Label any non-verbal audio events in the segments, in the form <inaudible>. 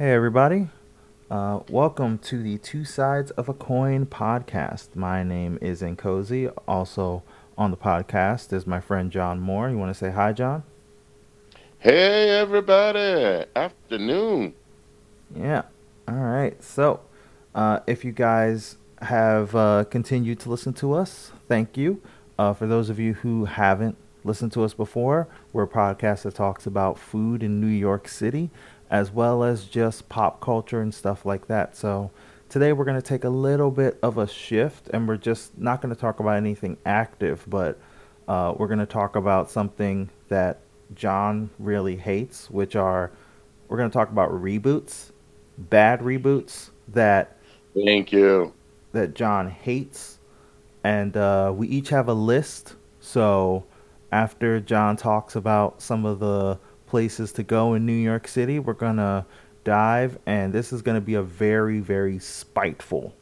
Hey, everybody. Uh, welcome to the Two Sides of a Coin podcast. My name is Nkosi. Also on the podcast is my friend John Moore. You want to say hi, John? Hey, everybody. Afternoon. Yeah. All right. So, uh, if you guys have uh, continued to listen to us, thank you. Uh, for those of you who haven't listened to us before, we're a podcast that talks about food in New York City as well as just pop culture and stuff like that. So today we're going to take a little bit of a shift and we're just not going to talk about anything active, but uh, we're going to talk about something that John really hates, which are we're going to talk about reboots, bad reboots that Thank you. that John hates, and uh, we each have a list. So after John talks about some of the places to go in New York City. We're going to dive, and this is going to be a very, very spiteful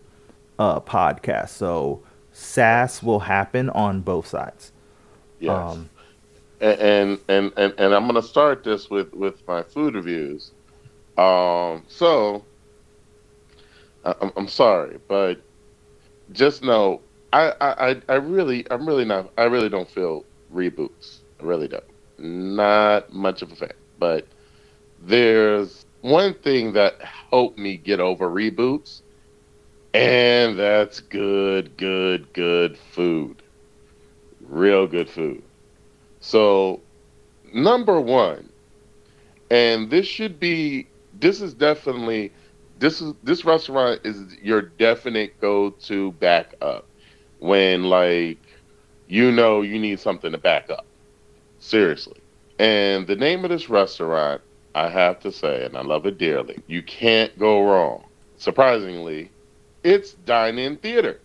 uh, podcast. So, sass will happen on both sides. Yes. Um, and, and and and I'm going to start this with with my food reviews. Um, so I'm, I'm sorry, but just know I, I I really I'm really not I really don't feel reboots. I really don't not much of a fan. But there's one thing that helped me get over reboots, and that's good, good, good food. Real good food. So, number one, and this should be, this is definitely, this is this restaurant is your definite go-to backup when like you know you need something to back up Seriously. And the name of this restaurant, I have to say, and I love it dearly, you can't go wrong. Surprisingly, it's Dine In Theater.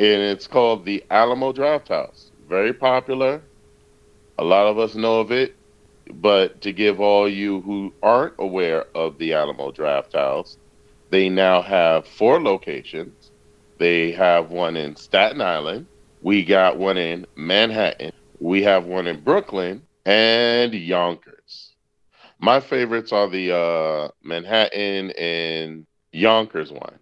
And it's called the Alamo Drafthouse. Very popular. A lot of us know of it. But to give all you who aren't aware of the Alamo Drafthouse, they now have four locations. They have one in Staten Island. We got one in Manhattan. We have one in Brooklyn and Yonkers. My favorites are the uh, Manhattan and Yonkers one,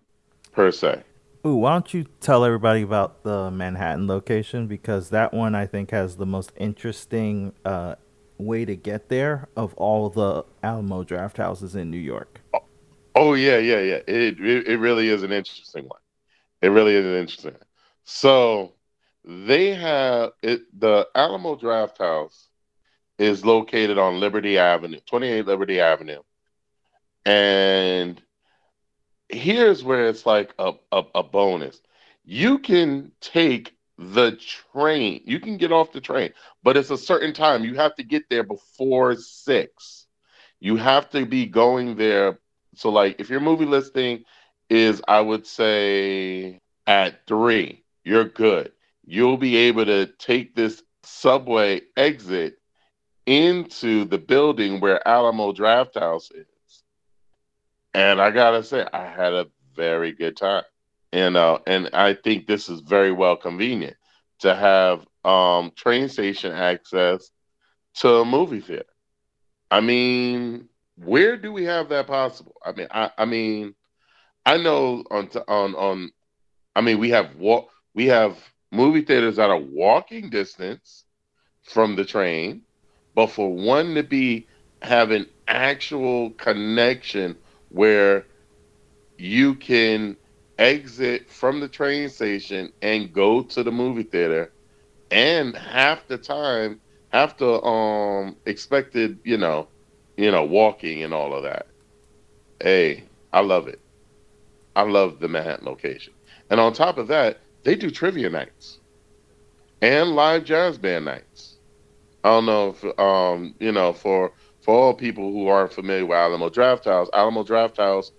per se. Ooh, why don't you tell everybody about the Manhattan location? Because that one I think has the most interesting uh, way to get there of all the Alamo draft houses in New York. Oh, oh yeah, yeah, yeah. It, it, it really is an interesting one. It really is an interesting. One. So they have it. The Alamo Draft House is located on Liberty Avenue, 28 Liberty Avenue, and here's where it's like a, a, a bonus. You can take the train. You can get off the train, but it's a certain time. You have to get there before six. You have to be going there. So, like, if your movie listing is, I would say, at three, you're good you'll be able to take this subway exit into the building where Alamo Draft House is. And I gotta say, I had a very good time. You know, and I think this is very well convenient to have um, train station access to a movie theater. I mean, where do we have that possible? I mean, I, I mean, I know on on on. I mean, we have walk, we have movie theaters that are walking distance from the train, but for one to be have an actual connection where you can exit from the train station and go to the movie theater and half the time have to um expected you know you know walking and all of that. Hey i love it. I love the manhattan location. And on top of that they do trivia nights and live jazz band nights. I don't know if um, you know for for all people who aren't familiar with Alamo Draft House, Alamo Draft House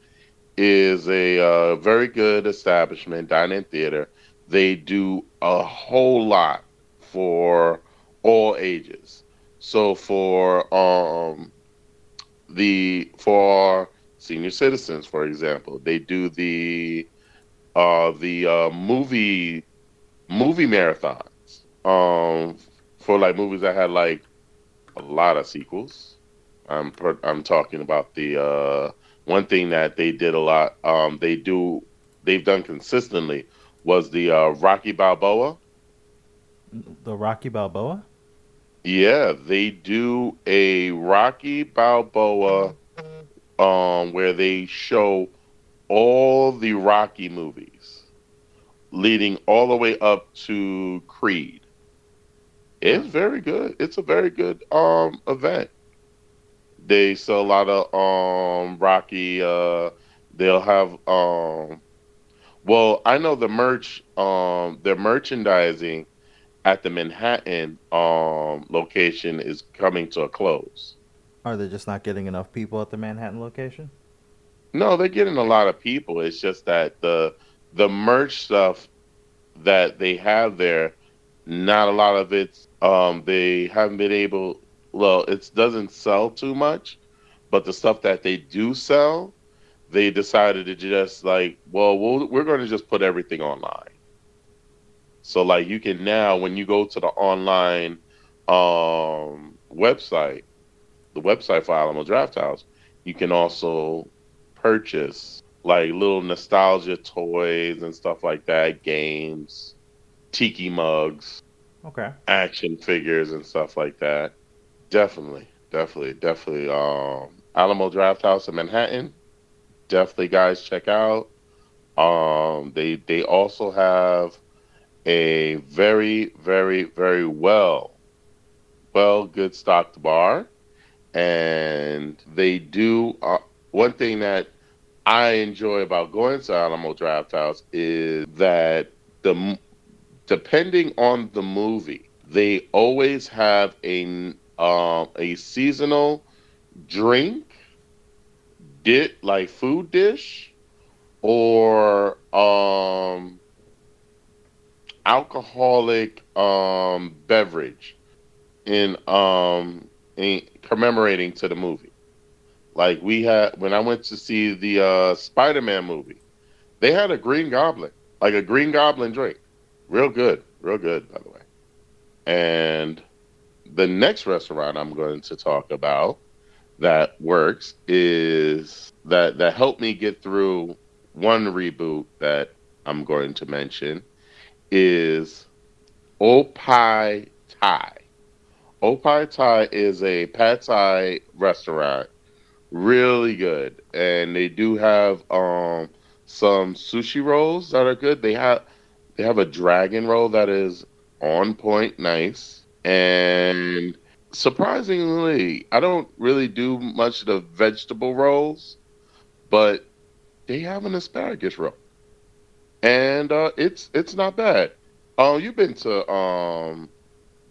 is a uh, very good establishment, dine-in theater. They do a whole lot for all ages. So for um, the for senior citizens, for example, they do the uh, the uh, movie movie marathons um, for like movies that had like a lot of sequels. I'm I'm talking about the uh, one thing that they did a lot, um, they do, they've done consistently, was the uh, Rocky Balboa. The Rocky Balboa. Yeah, they do a Rocky Balboa, um, where they show all the Rocky movies, leading all the way up to Creed. It's very good. It's a very good um event. They sell a lot of um Rocky. Uh, they'll have um. Well, I know the merch. Um, their merchandising at the Manhattan um location is coming to a close. Are they just not getting enough people at the Manhattan location? No, they're getting a lot of people. It's just that the the merch stuff that they have there, not a lot of it's um they haven't been able well, it doesn't sell too much, but the stuff that they do sell, they decided to just like, well, we'll we're going to just put everything online. So like you can now when you go to the online um website, the website for Alamo Draft House, you can also purchase like little nostalgia toys and stuff like that, games, tiki mugs, Okay. action figures and stuff like that. Definitely, definitely, definitely. Um, Alamo Draft House in Manhattan. Definitely, guys, check out. Um, they they also have a very, very, very well, well, good stocked bar, and they do uh, one thing that I enjoy about going to Alamo Draft House is that the depending on the movie, they always have a um, a seasonal drink, did like food dish, or um, alcoholic um, beverage in um, in commemorating to the movie. Like we had when I went to see the uh, Spider-Man movie, they had a Green Goblin, like a Green Goblin drink, real good, real good, by the way. And the next restaurant I'm going to talk about that works is that that helped me get through one reboot that I'm going to mention is Opai Thai. Opai Thai is a pad Thai restaurant, really good, and they do have um some sushi rolls that are good. They have they have a dragon roll that is on point, nice, and surprisingly, I don't really do much of the vegetable rolls, but they have an asparagus roll, and uh, it's it's not bad. Oh, you've been to um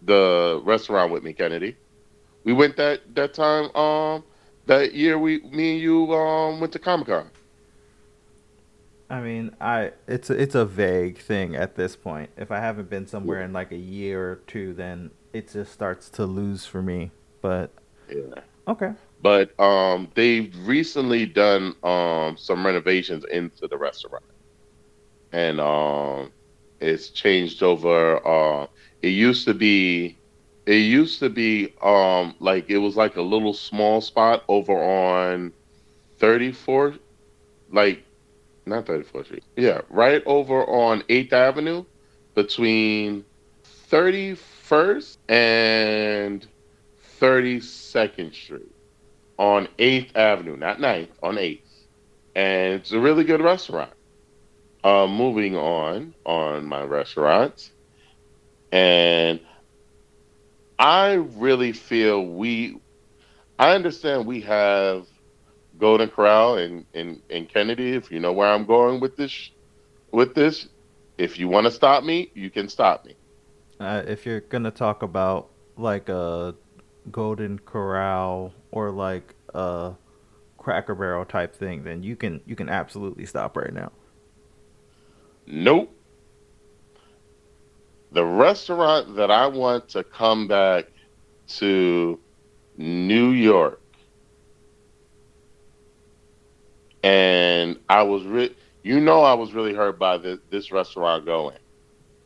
the restaurant with me, Kennedy. We went that that time um that year we me and you um went to Comic Con. I mean, I it's a, it's a vague thing at this point. If I haven't been somewhere Yeah. in like a year or two, then it just starts to lose for me. But Yeah. okay, But um they've recently done um some renovations into the restaurant. And um it's changed over uh it used to be it used to be um like it was like a little small spot over on 34th like not 34th Street. Yeah, right over on 8th Avenue between 31st and 32nd Street on 8th Avenue, not 9th, on 8th. And it's a really good restaurant. Uh, moving on on my restaurants. And I really feel we, I understand we have Golden Corral and, and, and Kennedy, if you know where I'm going with this, with this, if you want to stop me, you can stop me. uh, if you're gonna talk about like a Golden Corral or like a Cracker Barrel type thing, then you can you can absolutely stop right now. Nope. The restaurant that I want to come back to New York, and I was re- you know I was really hurt by this, this restaurant going.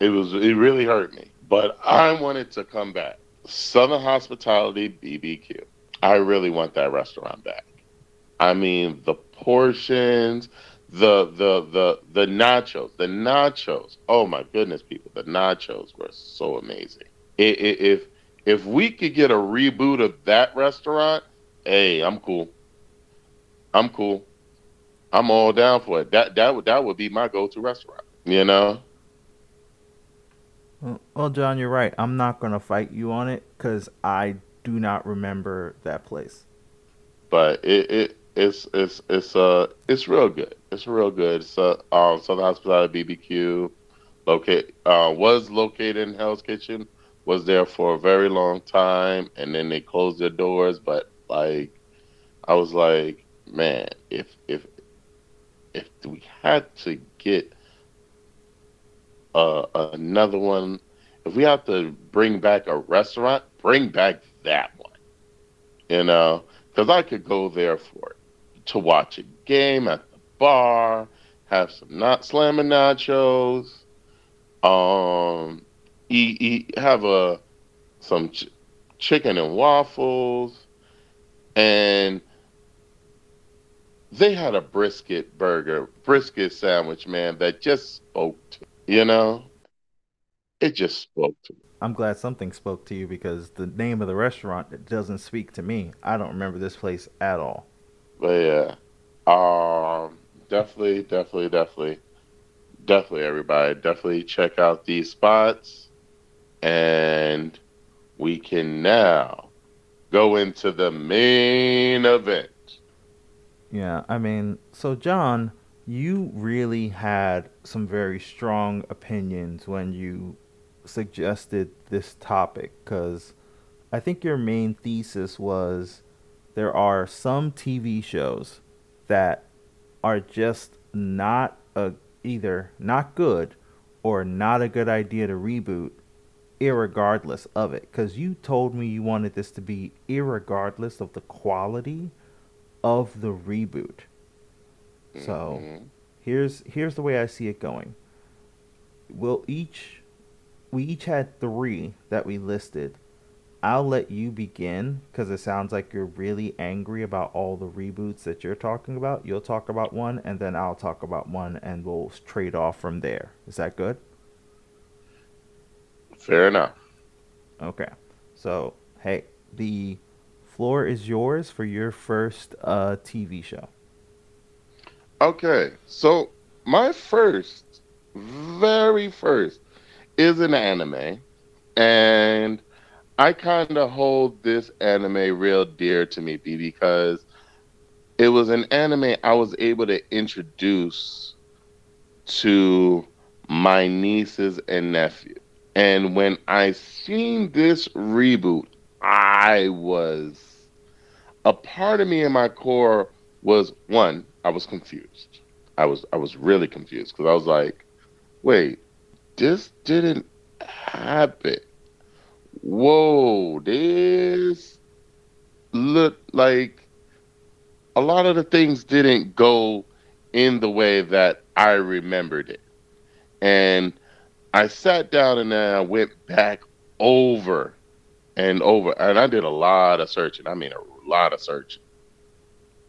It was it really hurt me, but I wanted to come back. Southern Hospitality BBQ. I really want that restaurant back. I mean, the portions, the the the the nachos, the nachos. Oh my goodness, people, the nachos were so amazing. if if we could get a reboot of that restaurant, hey, I'm cool. I'm cool. I'm all down for it. That that would that would be my go-to restaurant. You know. Well, John, you're right. I'm not gonna fight you on it because I do not remember that place. But it, it it's it's it's uh it's real good. It's real good. It's uh um Southern Hospitality BBQ, locate uh was located in Hell's Kitchen, was there for a very long time, and then they closed their doors. But like, I was like, man, if if if we had to get uh, another one, if we have to bring back a restaurant, bring back that one. You know, because I could go there for it to watch a game at the bar, have some not slamming nachos, um, eat, eat have a some ch- chicken and waffles, and they had a brisket burger, brisket sandwich, man, that just spoke to me, you know. It just spoke to me. I'm glad something spoke to you because the name of the restaurant doesn't speak to me. I don't remember this place at all. But yeah, um, definitely, definitely, definitely, definitely, everybody, definitely check out these spots, and we can now go into the main event. Yeah, I mean, so John, you really had some very strong opinions when you suggested this topic because I think your main thesis was there are some TV shows that are just not a, either not good or not a good idea to reboot irregardless of it because you told me you wanted this to be irregardless of the quality of the reboot so mm-hmm. here's here's the way i see it going we'll each we each had three that we listed. I'll let you begin because it sounds like you're really angry about all the reboots that you're talking about. You'll talk about one, and then I'll talk about one, and we'll trade off from there. Is that good? Fair enough. Okay. So, hey, the floor is yours for your first uh, TV show. Okay. So, my first, very first is an anime, and I kind of hold this anime real dear to me, B, because it was an anime I was able to introduce to my nieces and nephew. And when I seen this reboot, I was a part of me in my core was one, I was confused. I was I was really confused because I was like, wait, this didn't happen. Whoa, this looked like a lot of the things didn't go in the way that I remembered it. And I sat down and I went back over and over. And I did a lot of searching. I mean, a lot of searching.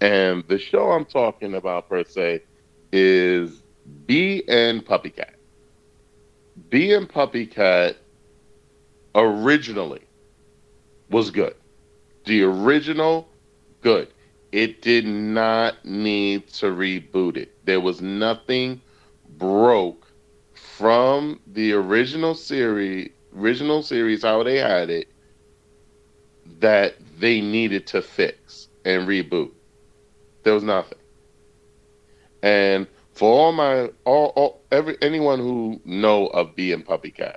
And the show I'm talking about, per se, is Bee and Puppycat. Bee and Puppycat originally was good. The original, good. It did not need to reboot it. There was nothing broke from the original series, original series how they had it that they needed to fix and reboot. There was nothing. And for all my all, all every anyone who know of Bee and Puppycat.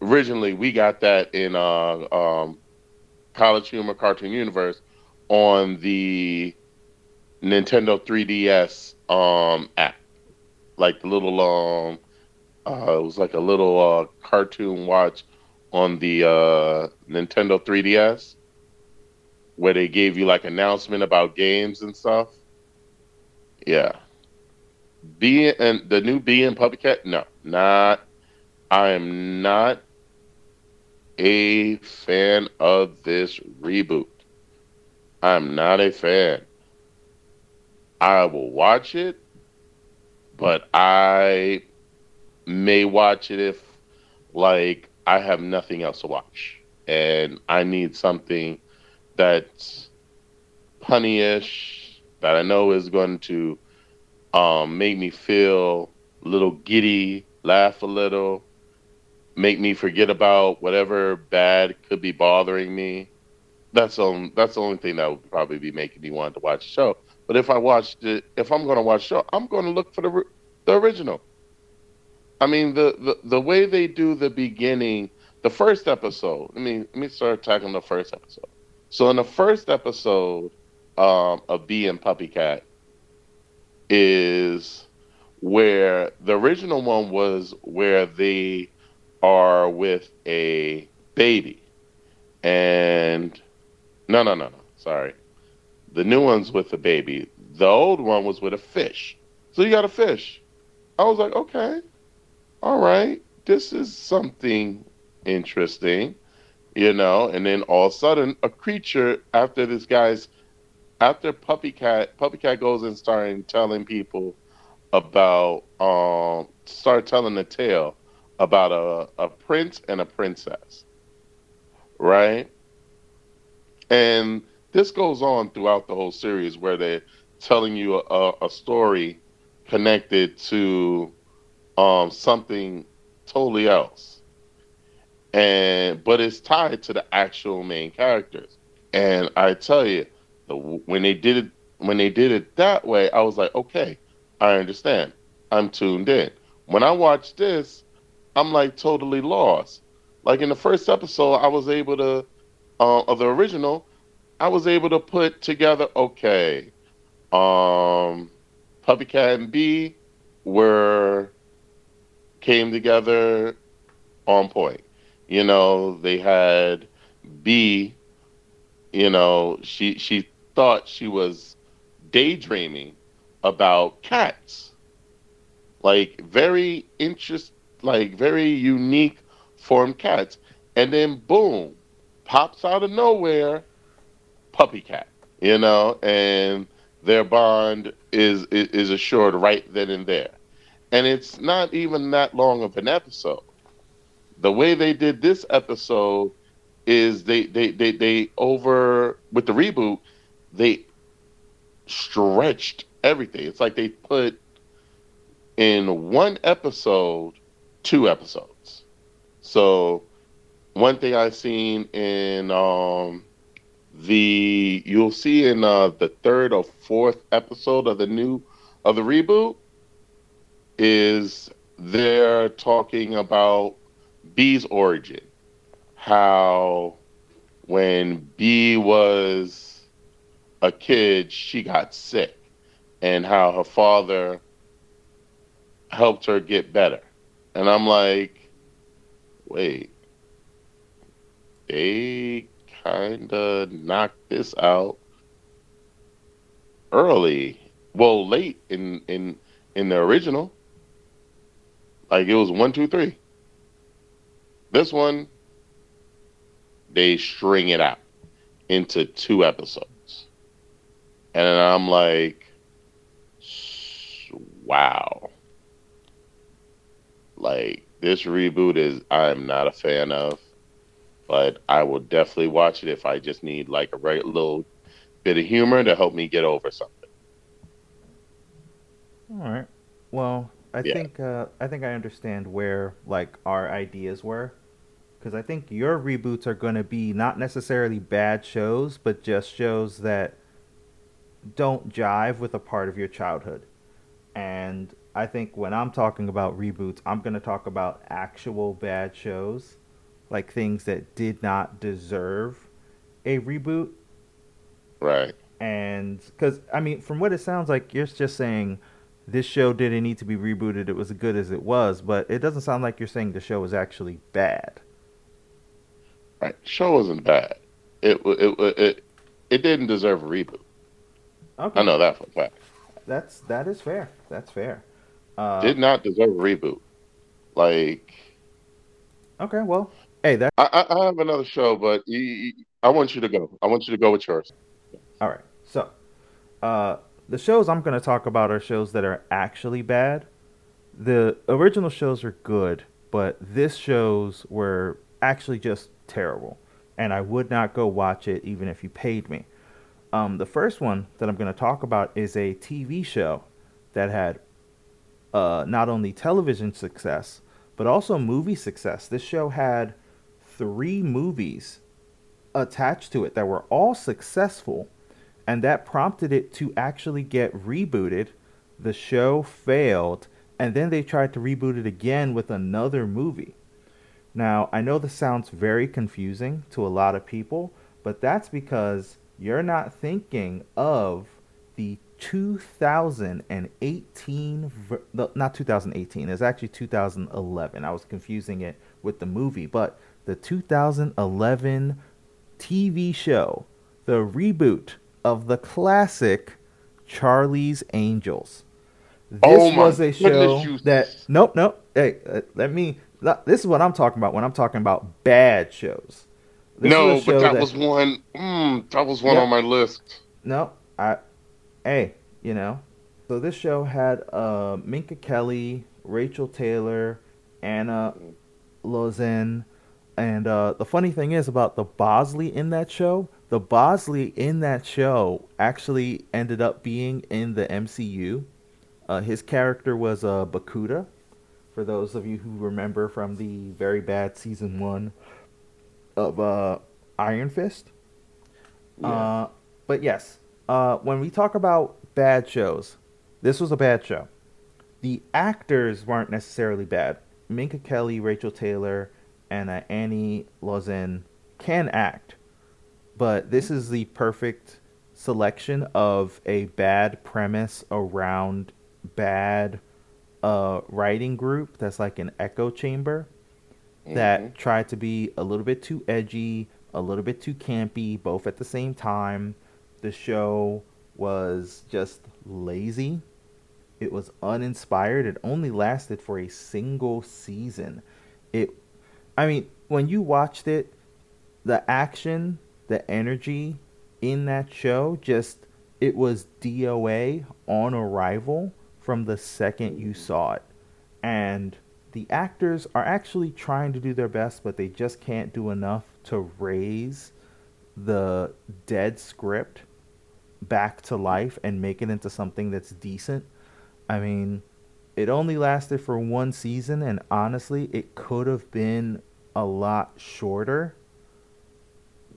Originally, we got that in uh, um, College Humor Cartoon Universe on the Nintendo 3DS um, app, like the little um, uh, it was like a little uh, cartoon watch on the uh, Nintendo 3DS where they gave you like announcement about games and stuff. Yeah. Being and the new Bee and Puppycat, no, not. I am not a fan of this reboot. I'm not a fan. I will watch it, but I may watch it if like I have nothing else to watch and I need something that's punnyish that I know is going to um, make me feel a little giddy, laugh a little, make me forget about whatever bad could be bothering me. That's on that's the only thing that would probably be making me want to watch the show. But if I watched it, if I'm going to watch the show, I'm going to look for the the original. I mean, the, the the way they do the beginning, the first episode. Let me let me start tackling the first episode. So in the first episode um, of Bee and Puppy Cat is where the original one was where they are with a baby, and no, no, no, no, sorry, the new one's with a baby. The old one was with a fish. So you got a fish. I was like, okay, all right, this is something interesting, you know. And then all of a sudden, a creature after this guy's after Puppy Cat, Puppy Cat goes and starting telling people about um start telling the tale about a, a prince and a princess. Right? And this goes on throughout the whole series where they're telling you a, a story connected to um, something totally else. And but it's tied to the actual main characters. And I tell you, the, when they did it when they did it that way, I was like, okay, I understand. I'm tuned in. When I watched this, I'm like totally lost. Like in the first episode, I was able to uh, of the original, I was able to put together okay. Um Puppy Cat and Bee were came together on point. You know, they had Bee, you know, she she thought she was daydreaming about cats. Like very interest like very unique form cats. And then boom, pops out of nowhere, puppy cat. You know, and their bond is, is assured right then and there and it's not even that long of an episode. The way they did this episode is they they they, they over with the reboot they stretched everything. It's like they put in one episode two episodes. So one thing I've seen in um the you'll see in uh, the third or fourth episode of the new of the reboot is they're talking about Bee's origin. How when Bee was a kid, she got sick, and how her father helped her get better. And I'm like, wait, they kind of knocked this out early. Well, late in in in the original. Like it was one, two, three. This one, they string it out into two episodes. And I'm like, wow. Like, this reboot is, I'm not a fan of, but I will definitely watch it if I just need like a right little bit of humor to help me get over something. All right. Well, I yeah. think uh, I think I understand where like our ideas were, because I think your reboots are going to be not necessarily bad shows, but just shows that don't jive with a part of your childhood. And I think when I'm talking about reboots, I'm going to talk about actual bad shows, like things that did not deserve a reboot. Right. And because I mean, from what it sounds like, you're just saying this show didn't need to be rebooted. It was as good as it was, but it doesn't sound like you're saying the show was actually bad. Right, show wasn't bad. It it it it didn't deserve a reboot. Okay, I know that for a fact. That's that is fair. That's fair. Uh, Did not deserve a reboot. Like, okay, well, hey, that I, I have another show, but I want you to go. I want you to go with yours. All right, so uh, the shows I'm going to talk about are shows that are actually bad. The original shows are good, but this shows were actually just terrible, and I would not go watch it even if you paid me. Um, the first one that I'm going to talk about is a TV show that had uh, not only television success but also movie success. This show had three movies attached to it that were all successful, and that prompted it to actually get rebooted. The show failed, and then they tried to reboot it again with another movie. Now, I know this sounds very confusing to a lot of people, but that's because you're not thinking of the 2018 not 2018 it's actually 2011 i was confusing it with the movie but the 2011 tv show the reboot of the classic charlie's angels. This oh was a show that nope nope hey uh, let me this is what i'm talking about when i'm talking about bad shows. This no but that, that, was one mm, that was one on my list. No i hey, you know. So this show had uh, Minka Kelly, Rachael Taylor, Annie Ilonzeh, and uh, the funny thing is about the Bosley in that show. The Bosley in that show actually ended up being in the MCU. Uh, his character was uh, Bakuto. For those of you who remember from the very bad season one of uh, Iron Fist. Yeah. Uh, but yes, uh, when we talk about bad shows, this was a bad show. The actors weren't necessarily bad. Minka Kelly, Rachael Taylor, and uh, Annie Ilonzeh can act, but this is the perfect selection of a bad premise around bad uh, writing group that's like an echo chamber mm-hmm. that tried to be a little bit too edgy, a little bit too campy, both at the same time the show was just lazy. It was uninspired. It only lasted for a single season. It I mean, when you watched it, the action, the energy in that show just it was DOA on arrival from the second you saw it. And the actors are actually trying to do their best, but they just can't do enough to raise the dead script back to life and make it into something that's decent. I mean, it only lasted for one season, and honestly, it could have been a lot shorter.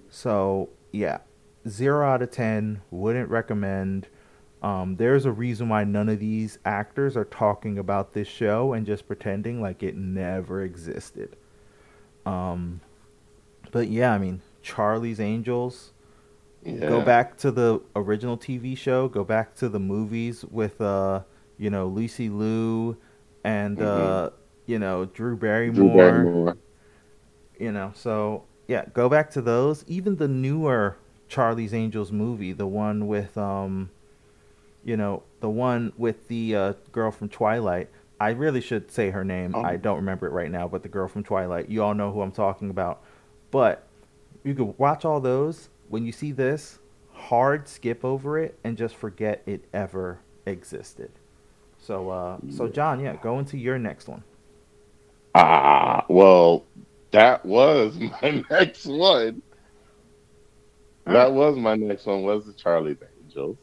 So, yeah, zero out of 10, wouldn't recommend. Um, there's a reason why none of these actors are talking about this show and just pretending like it never existed. Um, but yeah, I mean, Charlie's Angels yeah. Go back to the original TV show. Go back to the movies with uh, you know, Lucy Liu and uh, mm-hmm. uh, you know, Drew Barrymore. Drew Barrymore. You know, so yeah, go back to those. Even the newer Charlie's Angels movie, the one with um, you know, the one with the uh, girl from Twilight. I really should say her name. Oh. I don't remember it right now, but the girl from Twilight. You all know who I'm talking about. But you could watch all those when you see this, hard skip over it and just forget it ever existed. So, uh, so John, yeah, go into your next one. Ah, well, that was <laughs> my next one. That was my next one. Was the Charlie's Angels,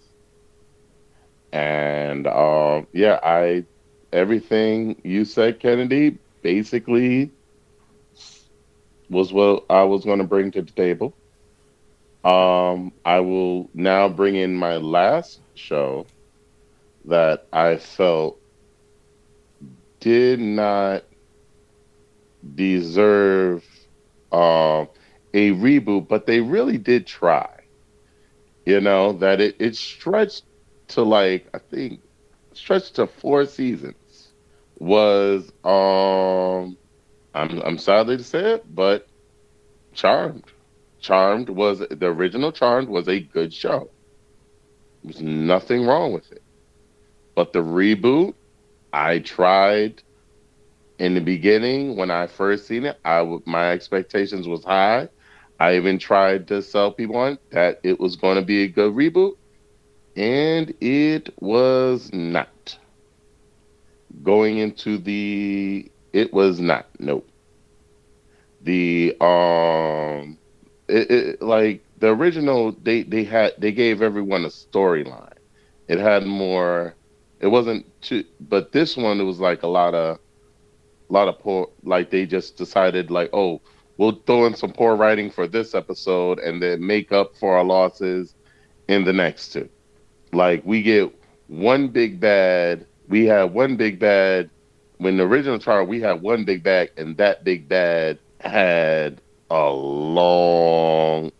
and um, yeah, I everything you said, Kennedy, basically was what I was going to bring to the table. Um, I will now bring in my last show that I felt did not deserve uh, a reboot, but they really did try. You know, that it, it stretched to like, I think, stretched to four seasons. Was, um, I'm, I'm sadly to say it, but Charmed. Charmed was the original Charmed was a good show. There's nothing wrong with it. But the reboot, I tried in the beginning when I first seen it. I my expectations was high. I even tried to sell people on that it was going to be a good reboot. and it was not. Going into the, it was not. Nope. The um, it, it like the original. They they had they gave everyone a storyline. It had more. It wasn't too, but this one it was like a lot of, a lot of poor. Like they just decided like, oh, we'll throw in some poor writing for this episode and then make up for our losses in the next two. Like we get one big bad. We have one big bad. When the original trial, we had one big bad, and that big bad had a long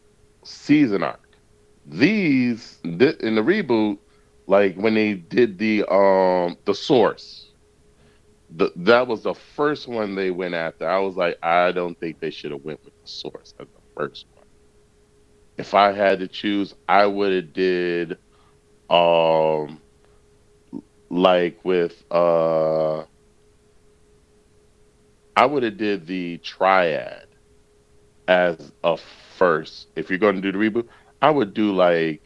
season arc. These in the reboot, like when they did the um the source, the, that was the first one they went after. I was like, I don't think they should have went with the source as the first one. If I had to choose, I would have did um like with uh I would have did the triad as a first. If you're going to do the reboot, I would do like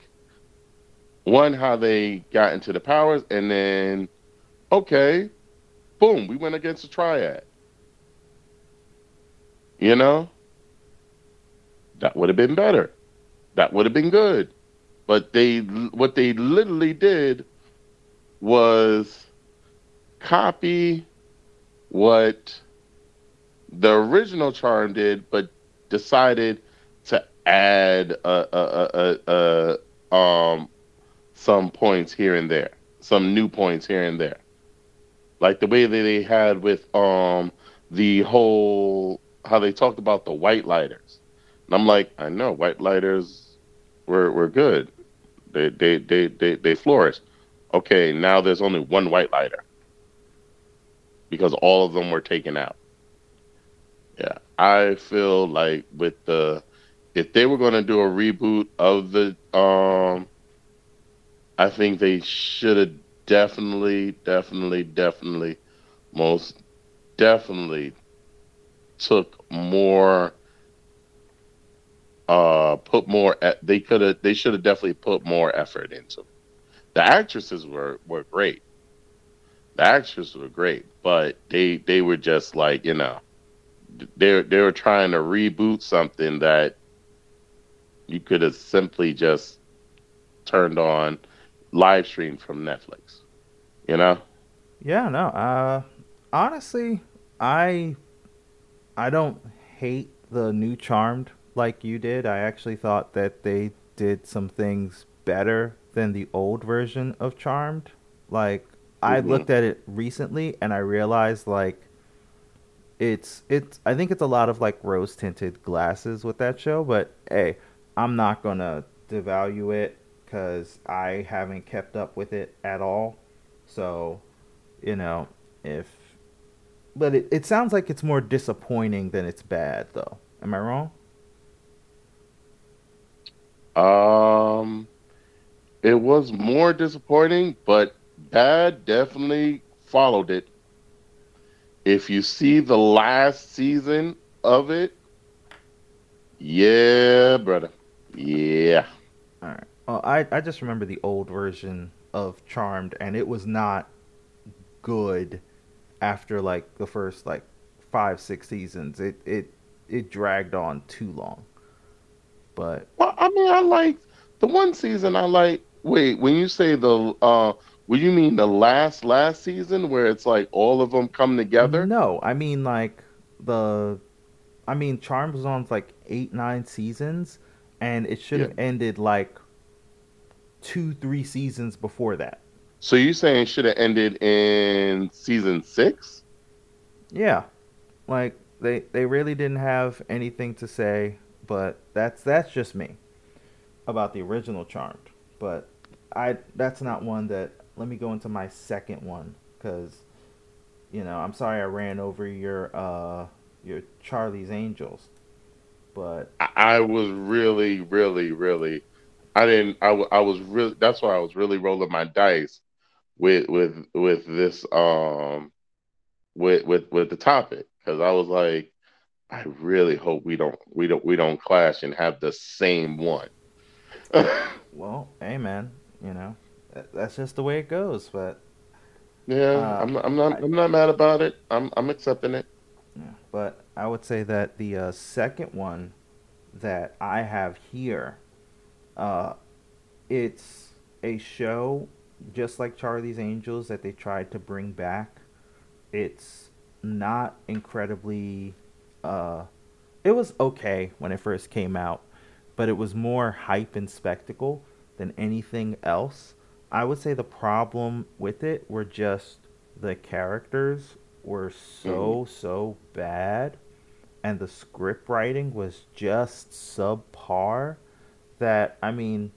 one how they got into the powers, and then okay, boom, we went against the triad. You know, that would have been better. That would have been good. But they, what they literally did was copy what the original charm did, but decided to add a, a, a, um some points here and there, some new points here and there, like the way that they had with um the whole how they talked about the white lighters, and I'm like, I know white lighters were were good, they they they they, they flourished. Okay, now there's only one white lighter because all of them were taken out. Yeah, I feel like with the if they were going to do a reboot of the um I think they should have definitely definitely definitely most definitely took more uh put more they could have they should have definitely put more effort into it. The actresses were were great. The actresses were great, but they they were just like, you know, they they were trying to reboot something that you could have simply just turned on live stream from Netflix. You know? Yeah, no. Uh honestly, I I don't hate the new Charmed like you did. I actually thought that they did some things better than the old version of Charmed. Like I mm-hmm. looked at it recently and I realized like it's it's I think it's a lot of like rose tinted glasses with that show, but hey, I'm not gonna devalue it because I haven't kept up with it at all. So, you know, if but it, it sounds like it's more disappointing than it's bad though. Am I wrong? Um it was more disappointing, but bad definitely followed it if you see the last season of it, yeah, brother. Yeah. All right. Well, I, I just remember the old version of Charmed, and it was not good after like the first like five six seasons. It it it dragged on too long. But well, I mean, I like the one season. I like. Wait, when you say the uh what you mean the last last season where it's like all of them come together? No, I mean like the, I mean Charmed was on like eight nine seasons, and it should have yeah. ended like two three seasons before that. So you're saying it should have ended in season six? Yeah, like they they really didn't have anything to say, but that's that's just me about the original Charmed. But I that's not one that let me go into my second one because you know I'm sorry I ran over your uh your Charlie's Angels, but I was really, really, really, I didn't. I, I was really. That's why I was really rolling my dice with with with this um with with with the topic because I was like, I really hope we don't we don't we don't clash and have the same one. <laughs> well, hey man, You know, that's just the way it goes. But yeah, uh, I'm, I'm not I, I'm not mad about it. I'm I'm accepting it. But I would say that the uh, second one that I have here, uh, it's a show just like Charlie's Angels that they tried to bring back. It's not incredibly. Uh, it was okay when it first came out, but it was more hype and spectacle than anything else. I would say the problem with it were just the characters were so mm. so bad and the script writing was just subpar that I mean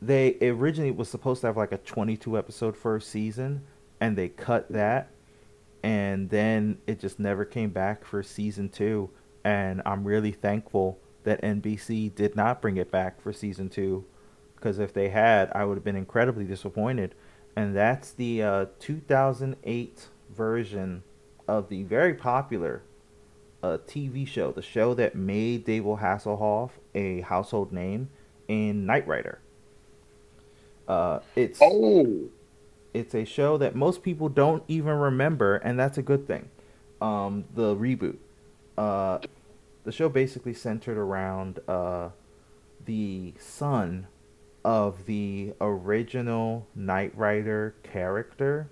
they originally was supposed to have like a 22 episode first season and they cut that and then it just never came back for season 2 and I'm really thankful that NBC did not bring it back for season 2 because if they had I would have been incredibly disappointed and that's the uh, 2008 version of the very popular uh, TV show, the show that made David Hasselhoff a household name in Knight Rider. Uh, it's oh, it's a show that most people don't even remember, and that's a good thing. Um, the reboot. Uh, the show basically centered around uh, the son of the original Knight Rider character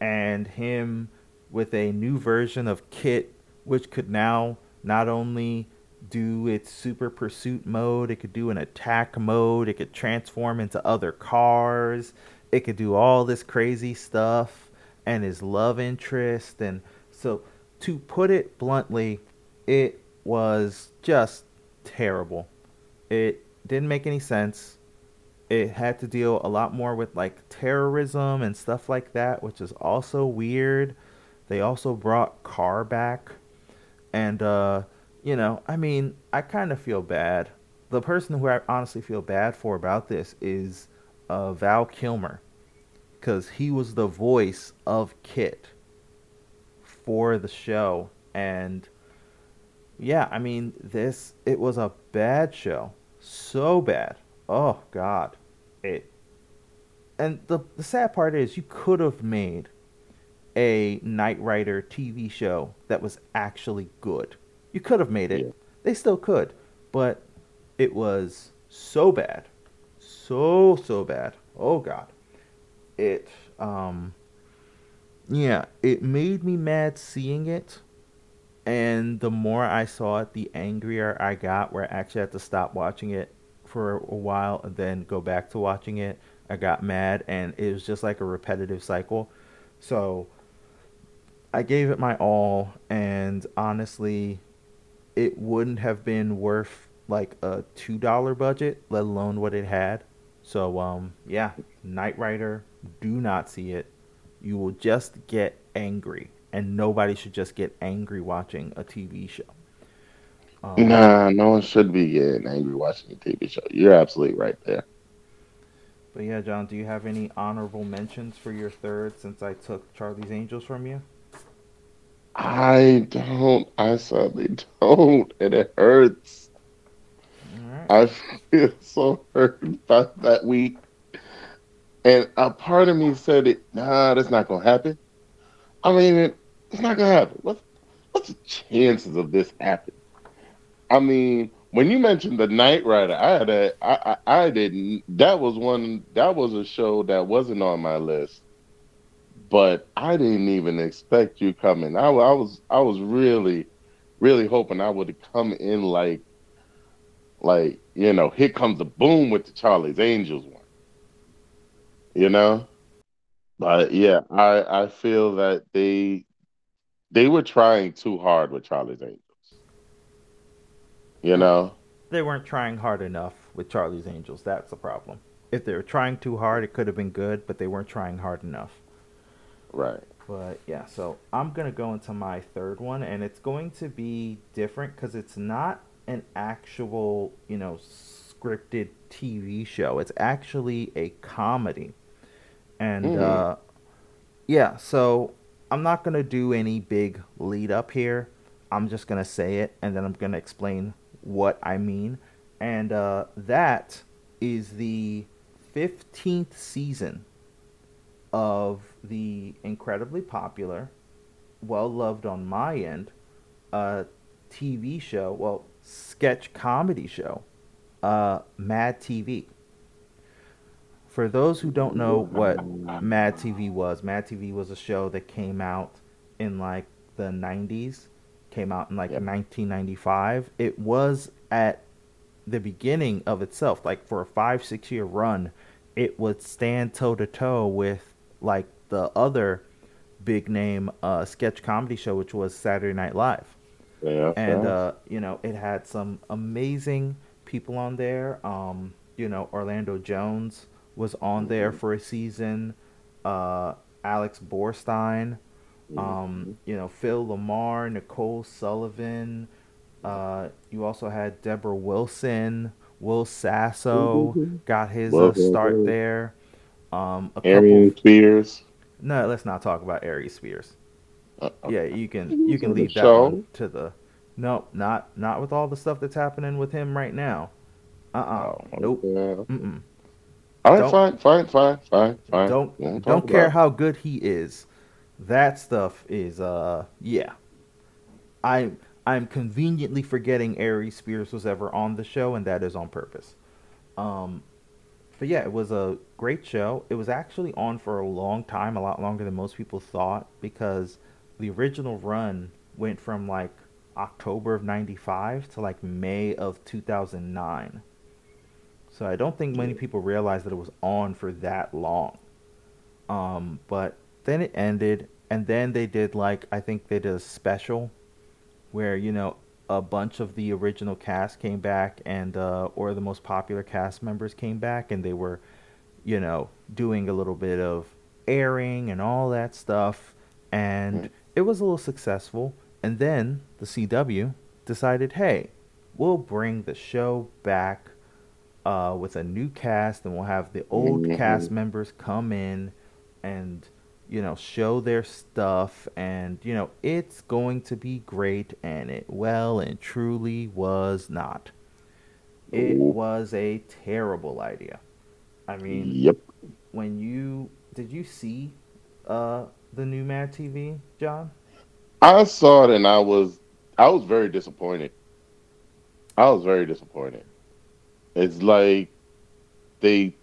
and him with a new version of KITT, which could now not only do its super pursuit mode, it could do an attack mode, it could transform into other cars, it could do all this crazy stuff, and his love interest. And so, to put it bluntly, it was just terrible. It didn't make any sense. It had to deal a lot more with like terrorism and stuff like that, which is also weird. They also brought KARR back. And uh you know, I mean, I kind of feel bad. The person who I honestly feel bad for about this is uh, Val Kilmer, because he was the voice of KITT for the show, and yeah, I mean, this it was a bad show, so bad. Oh God, it. And the the sad part is, you could have made a Knight Rider TV show that was actually good you could have made it. Yeah. They still could, but it was so bad, so so bad. Oh god, it um, yeah, it made me mad seeing it, and the more I saw it, the angrier I got. Where I actually had to stop watching it for a while and then go back to watching it. I got mad, and it was just like a repetitive cycle. So I gave it my all, and honestly, it wouldn't have been worth like a two dollar budget, let alone what it had. So um yeah, Knight Rider, do not see it. You will just get angry, and nobody should just get angry watching a TV show. Um, nah, no one should be getting angry watching a TV show. You're absolutely right there. But yeah, John, do you have any honorable mentions for your third since I took Charlie's Angels from you? I don't. I sadly don't, and it hurts. Right. I feel so hurt by that week, and a part of me said, "It, nah, that's not gonna happen." I mean, it, it's not gonna happen. What's what's the chances of this happening? I mean, when you mentioned the Knight Rider, I had a, I, I, I didn't. That was one. That was a show that wasn't on my list but I didn't even expect you coming. I, I was I was really really hoping I would come in like like you know here comes the boom with the Charlie's Angels one, you know. But yeah, I I feel that they they were trying too hard with Charlie's Angels. You know, they weren't trying hard enough with Charlie's Angels. That's the problem. If they were trying too hard, it could have been good, but they weren't trying hard enough. Right. But yeah, so I'm gonna go into my third one, and it's going to be different because it's not an actual, you know, scripted TV show. It's actually a comedy, and mm-hmm. uh, yeah. So I'm not gonna do any big lead up here. I'm just gonna say it, and then I'm gonna explain what I mean, and uh, that is the 15th season of the incredibly popular, well loved on my end, uh, TV show, well, sketch comedy show, uh, Mad TV. For those who don't know what Mad TV was, Mad TV was a show that came out in like the 90s, came out in like Yep. 1995. It was at the beginning of itself, like for a five, six year run, it would stand toe to toe with like the other big name uh, sketch comedy show, which was Saturday Night Live Yeah. and yeah. uh, you know it had some amazing people on there. Um, you know Orlando Jones was on there for a season. Uh, Alex Borstein, um, you know Phil LaMarr, Nicole Sullivan. Uh, you also had Deborah Wilson, Will Sasso Mhm. got his uh, start well. there. Um, a Arian couple. Spears. No, let's not talk about Aries Spears. Uh, Yeah, you can you can leave that one to the. No, not not with all the stuff that's happening with him right now. Uh uh Oh, Nope. yeah. Mm-mm. All right, Don't- fine, fine, fine, fine, fine. Don't Won't don't care about how good he is. That stuff is uh yeah. I I'm conveniently forgetting Aries Spears was ever on the show, and that is on purpose. Um, but yeah, it was a great show. It was actually on for a long time, a lot longer than most people thought, because the original run went from like October of '95 to like May of 2009. So I don't think many people realized that it was on for that long. Um, but then it ended, and then they did like I think they did a special where you know a bunch of the original cast came back and uh, or the most popular cast members came back, and they were, you know, doing a little bit of airing and all that stuff, and Mm. it was a little successful. And then the CW decided, hey, we'll bring the show back uh, with a new cast, and we'll have the old Mhm. cast members come in and you know show their stuff, and you know it's going to be great, and it well and truly was not. It was a terrible idea. I mean, Yep. when you did you see uh the new Mad TV, John? I saw it and I was I was very disappointed. I was very disappointed. It's like they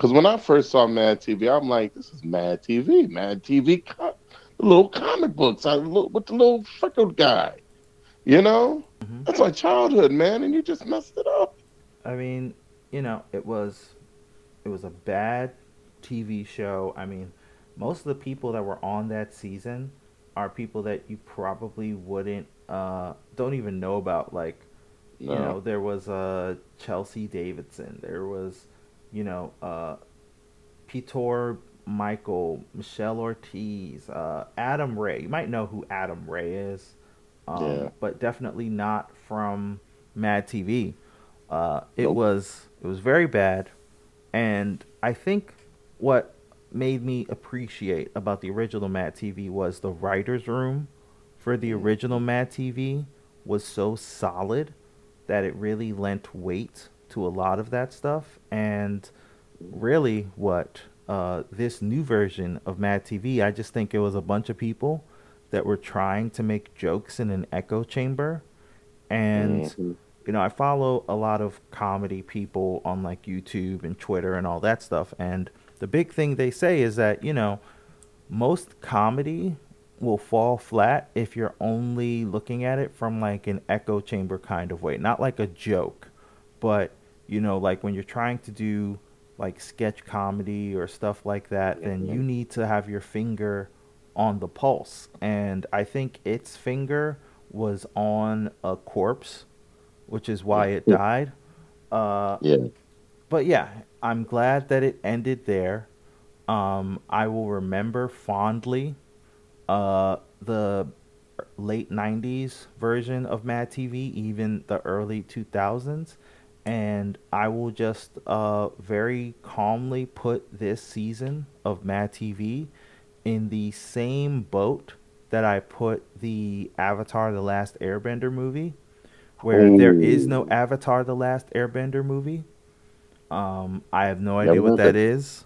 because when I first saw Mad TV, I'm like, this is Mad TV, Mad TV, co- the little comic books I, with the little freckled guy. You know, Mhm. that's my childhood, man, and you just messed it up. I mean, you know, it was it was a bad TV show. I mean, most of the people that were on that season are people that you probably wouldn't uh don't even know about like No. you know, there was uh Chelsea Davidson, there was you know, uh Peter Michael, Michelle Ortiz, uh Adam Ray. You might know who Adam Ray is. Um, Yeah. but definitely not from Mad TV. Uh, it Nope. was it was very bad, and I think what made me appreciate about the original Mad TV was the writers' room for the Mhm. original Mad TV was so solid that it really lent weight to a lot of that stuff, and really what uh, this new version of Mad TV, I just think it was a bunch of people that were trying to make jokes in an echo chamber, and Mhm. you know, I follow a lot of comedy people on like YouTube and Twitter and all that stuff. And the big thing they say is that, you know, most comedy will fall flat if you're only looking at it from like an echo chamber kind of way. Not like a joke, but, you know, like when you're trying to do like sketch comedy or stuff like that, then Mhm. you need to have your finger on the pulse. And I think its finger was on a corpse which is why it died. Uh, Yeah. but yeah, I'm glad that it ended there. Um, I will remember fondly uh, the late 90s version of Mad TV, even the early 2000s. And I will just uh, very calmly put this season of Mad TV in the same boat that I put the Avatar The Last Airbender movie where there is no Avatar: The Last Airbender movie. Um, I have no idea what that is.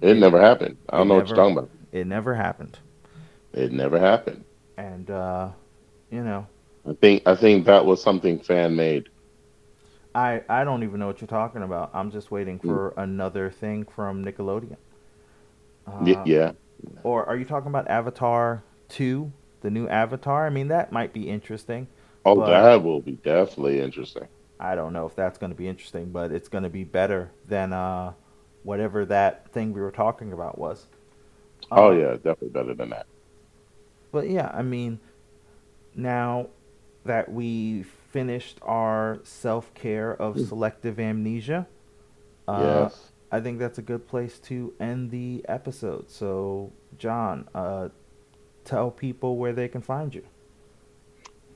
It, never happened. I don't know never, what you're talking about. It never happened. It never happened. And uh, you know, I think I think that was something fan made. I I don't even know what you're talking about. I'm just waiting hmm. for mm. another thing from Nickelodeon. Uh, yeah. Or are you talking about Avatar Two, the new Avatar? I mean, that might be interesting. Oh, that will be definitely interesting. I don't know if that's going to be interesting, but it's going to be better than uh, whatever that thing we were talking about was. oh um, yeah, definitely better than that. But yeah, I mean, now that we finished our self care of hmm. selective amnesia, uh, yes. I think that's a good place to end the episode. So, John, uh, tell people where they can find you.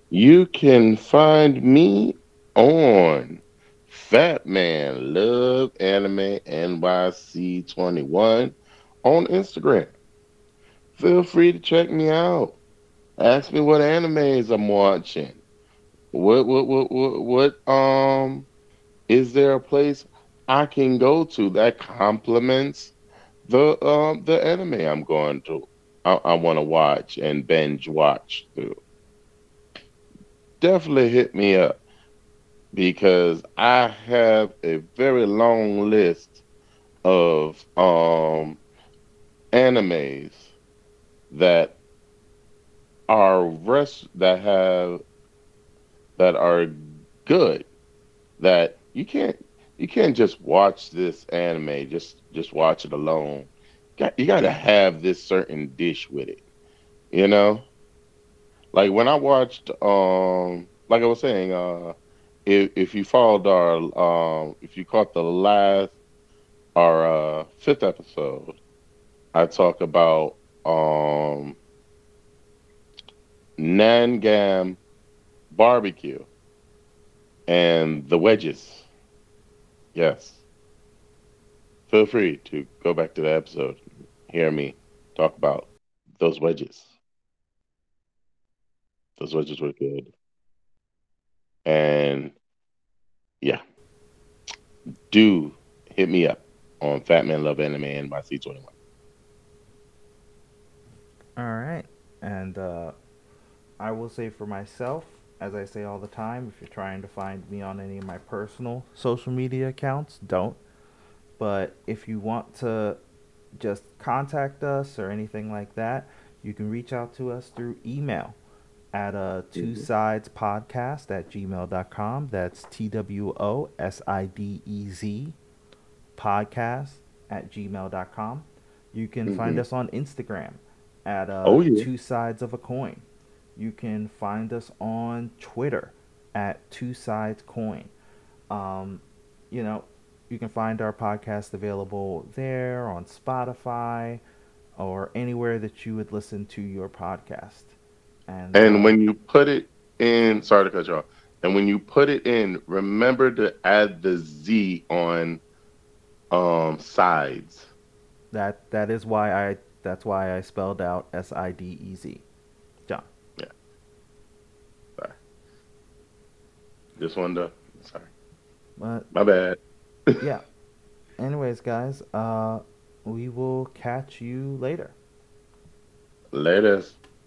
You can find me on Fat Man Love Anime NYC 21 on Instagram. Feel free to check me out. Ask me what animes I'm watching. What what what what, um is there a place I can go to that complements the um the anime I'm going to I, I want to watch and binge watch through. Definitely hit me up because I have a very long list of um animes that are rest that have that are good that you can't you can't just watch this anime just just watch it alone. You got to have this certain dish with it you know? Like when i watched um like i was saying uh if if you followed our um if you caught the last our uh fifth episode i talk about um Nangam barbecue and the wedges. Yes. Feel free to go back to the episode, hear me talk about those wedges. Those wedges were good. And yeah, do hit me up on Fat Man Love Anime and my C21. All right. And uh, I will say for myself, as I say all the time, if you're trying to find me on any of my personal social media accounts, don't. But if you want to just contact us or anything like that, you can reach out to us through email at uh, two sides podcast at gmail.com. That's T W O S I D E Z podcast at gmail.com. You can mm-hmm. find us on Instagram at uh, oh, yeah. two sides of a coin. You can find us on Twitter at Two Sides Coin. Um, you know, you can find our podcast available there on Spotify or anywhere that you would listen to your podcast. And and uh, when you put it in, sorry to cut you off. And when you put it in, remember to add the Z on um sides. That that is why I that's why I spelled out S I D E Z. Just wanted to. Sorry. But my bad. <laughs> yeah. Anyways, guys, uh, we will catch you later. Latest.